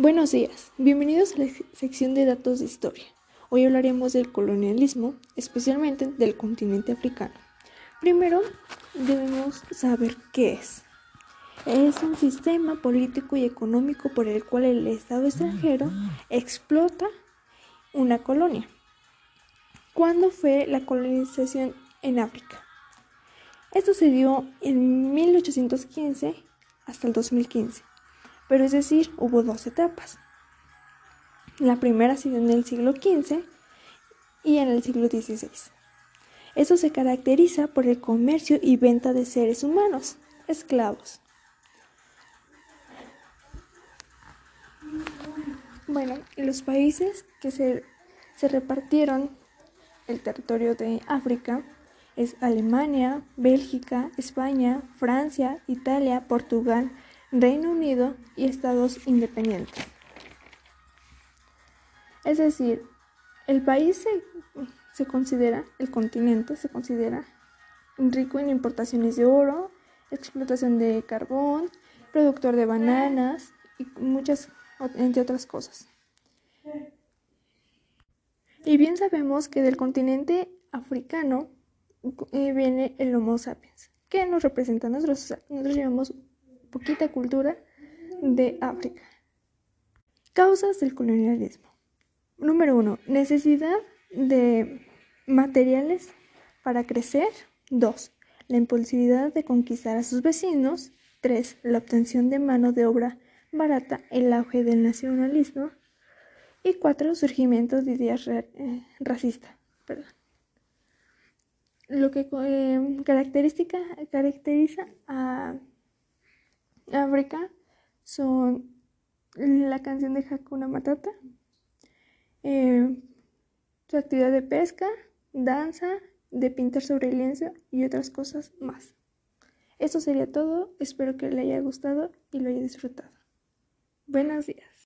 Buenos días, bienvenidos a la sección de datos de historia. Hoy hablaremos del colonialismo, especialmente del continente africano. Primero, debemos saber qué es. Es un sistema político y económico por el cual el Estado extranjero explota una colonia. ¿Cuándo fue la colonización en África? Esto se dio en 1815 hasta el 2015 pero es decir, hubo dos etapas. La primera ha sido en el siglo XV y en el siglo XVI. Eso se caracteriza por el comercio y venta de seres humanos, esclavos. Bueno, los países que se, se repartieron el territorio de África es Alemania, Bélgica, España, Francia, Italia, Portugal, Reino Unido y estados independientes. Es decir, el país se, considera, el continente se considera rico en importaciones de oro, explotación de carbón, productor de bananas y muchas, entre otras cosas. Y bien sabemos que del continente africano eh, viene el Homo sapiens, que nos representa nosotros, nosotros llevamos poquita cultura de África. Causas del colonialismo. Número uno, necesidad de materiales para crecer. Dos, la impulsividad de conquistar a sus vecinos. Tres, la obtención de mano de obra barata, el auge del nacionalismo. Y cuatro, surgimiento de ideas eh, racistas. Lo que eh, caracteriza a África son la canción de Hakuna Matata, eh, su actividad de pesca, danza, de pintar sobre el lienzo y otras cosas más. Eso sería todo, espero que le haya gustado y lo haya disfrutado. Buenos días.